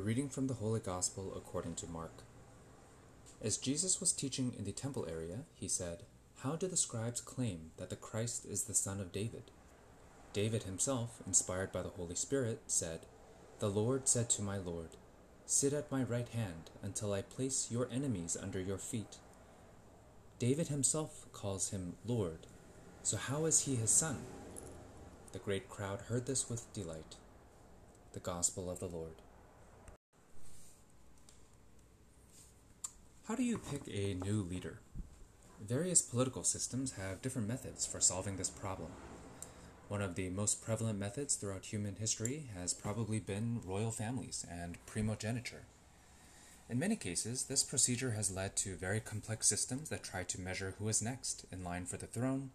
reading from the Holy Gospel according to Mark. As Jesus was teaching in the temple area, he said, How do the scribes claim that the Christ is the son of David? David himself, inspired by the Holy Spirit, said, The Lord said to my Lord, Sit at my right hand until I place your enemies under your feet. David himself calls him Lord, so how is he his son? The great crowd heard this with delight. The Gospel of the Lord. How do you pick a new leader? Various political systems have different methods for solving this problem. One of the most prevalent methods throughout human history has probably been royal families and primogeniture. In many cases, this procedure has led to very complex systems that try to measure who is next in line for the throne,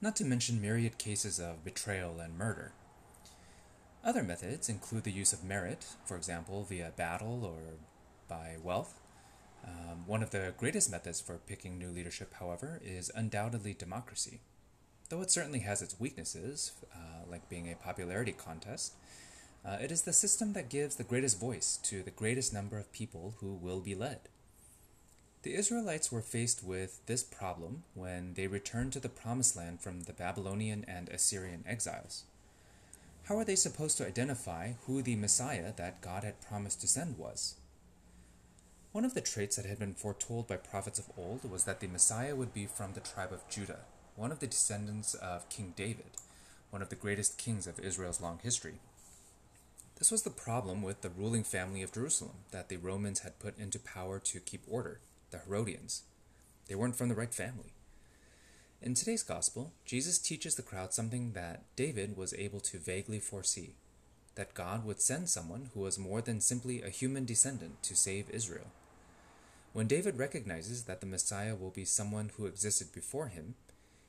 not to mention myriad cases of betrayal and murder. Other methods include the use of merit, for example, via battle or by wealth. Um, one of the greatest methods for picking new leadership, however, is undoubtedly democracy. Though it certainly has its weaknesses, uh, like being a popularity contest, uh, it is the system that gives the greatest voice to the greatest number of people who will be led. The Israelites were faced with this problem when they returned to the Promised Land from the Babylonian and Assyrian exiles. How are they supposed to identify who the Messiah that God had promised to send was? One of the traits that had been foretold by prophets of old was that the Messiah would be from the tribe of Judah, one of the descendants of King David, one of the greatest kings of Israel's long history. This was the problem with the ruling family of Jerusalem that the Romans had put into power to keep order, the Herodians. They weren't from the right family. In today's gospel, Jesus teaches the crowd something that David was able to vaguely foresee that God would send someone who was more than simply a human descendant to save Israel. When David recognizes that the Messiah will be someone who existed before him,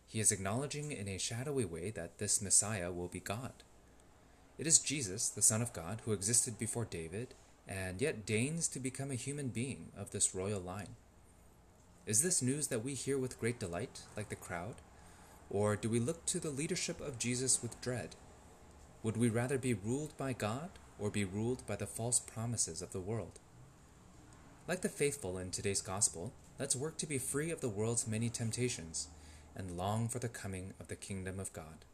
he is acknowledging in a shadowy way that this Messiah will be God. It is Jesus, the Son of God, who existed before David, and yet deigns to become a human being of this royal line. Is this news that we hear with great delight, like the crowd? Or do we look to the leadership of Jesus with dread? Would we rather be ruled by God or be ruled by the false promises of the world? Like the faithful in today's gospel, let's work to be free of the world's many temptations and long for the coming of the kingdom of God.